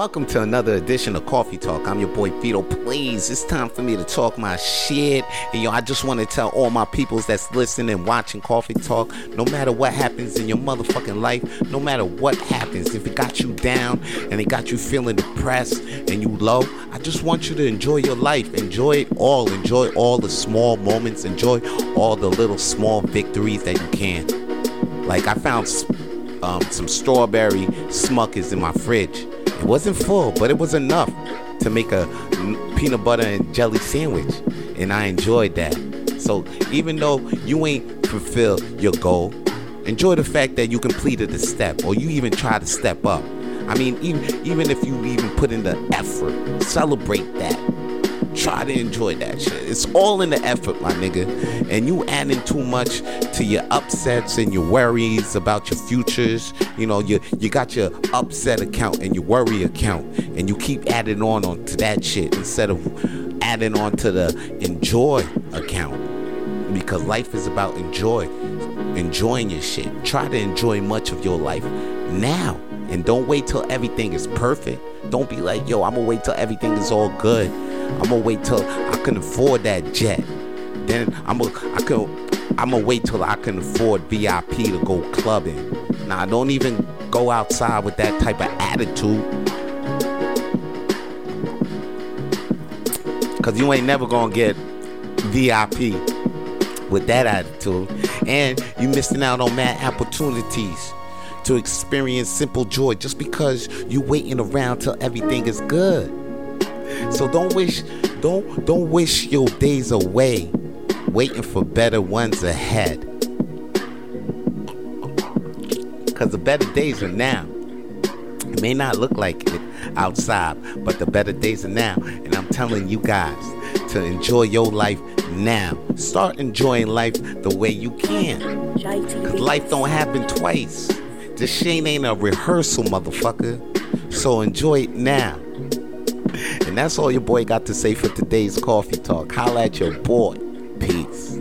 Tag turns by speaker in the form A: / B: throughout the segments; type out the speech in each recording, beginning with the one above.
A: Welcome to another edition of Coffee Talk. I'm your boy Vito. Please, it's time for me to talk my shit. And yo, I just want to tell all my peoples that's listening and watching Coffee Talk, no matter what happens in your motherfucking life, no matter what happens, if it got you down and it got you feeling depressed and you low, I just want you to enjoy your life. Enjoy it all. Enjoy all the small moments. Enjoy all the little small victories that you can. Like I found um, some strawberry Smucker's in my fridge. It wasn't full, but it was enough to make a peanut butter and jelly sandwich, and I enjoyed that. So even though you ain't fulfilled your goal, enjoy the fact that you completed the step, or you even try to step up. I mean, even even if you even put in the effort, celebrate that try to enjoy that shit. It's all in the effort, my nigga. And you adding too much to your upsets and your worries about your futures. You know, you you got your upset account and your worry account, and you keep adding on onto that shit instead of adding on to the enjoy account. Because life is about enjoy, enjoying your shit. Try to enjoy much of your life now. And don't wait till everything is perfect. Don't be like, yo, I'm gonna wait till everything is all good I'm gonna wait till I can afford that jet. Then I'm gonna I can I'm gonna wait till I can afford VIP to go clubbing. Now don't even go outside with that type of attitude. Cause you ain't never gonna get VIP with that attitude. And you missing out on mad opportunities to experience simple joy just because you waiting around till everything is good. So don't wish don't don't wish your days away waiting for better ones ahead. Cause the better days are now. It may not look like it outside, but the better days are now. And I'm telling you guys to enjoy your life now. Start enjoying life the way you can. Cause life don't happen twice. This shit ain't a rehearsal, motherfucker. So enjoy it now. And that's all your boy got to say for today's coffee talk. Holla at your boy. Peace.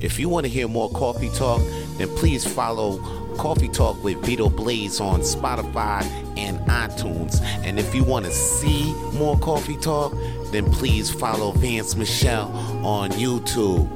A: If you want to hear more coffee talk, then please follow Coffee Talk with Vito Blaze on Spotify and iTunes. And if you want to see more coffee talk, then please follow Vance Michelle on YouTube.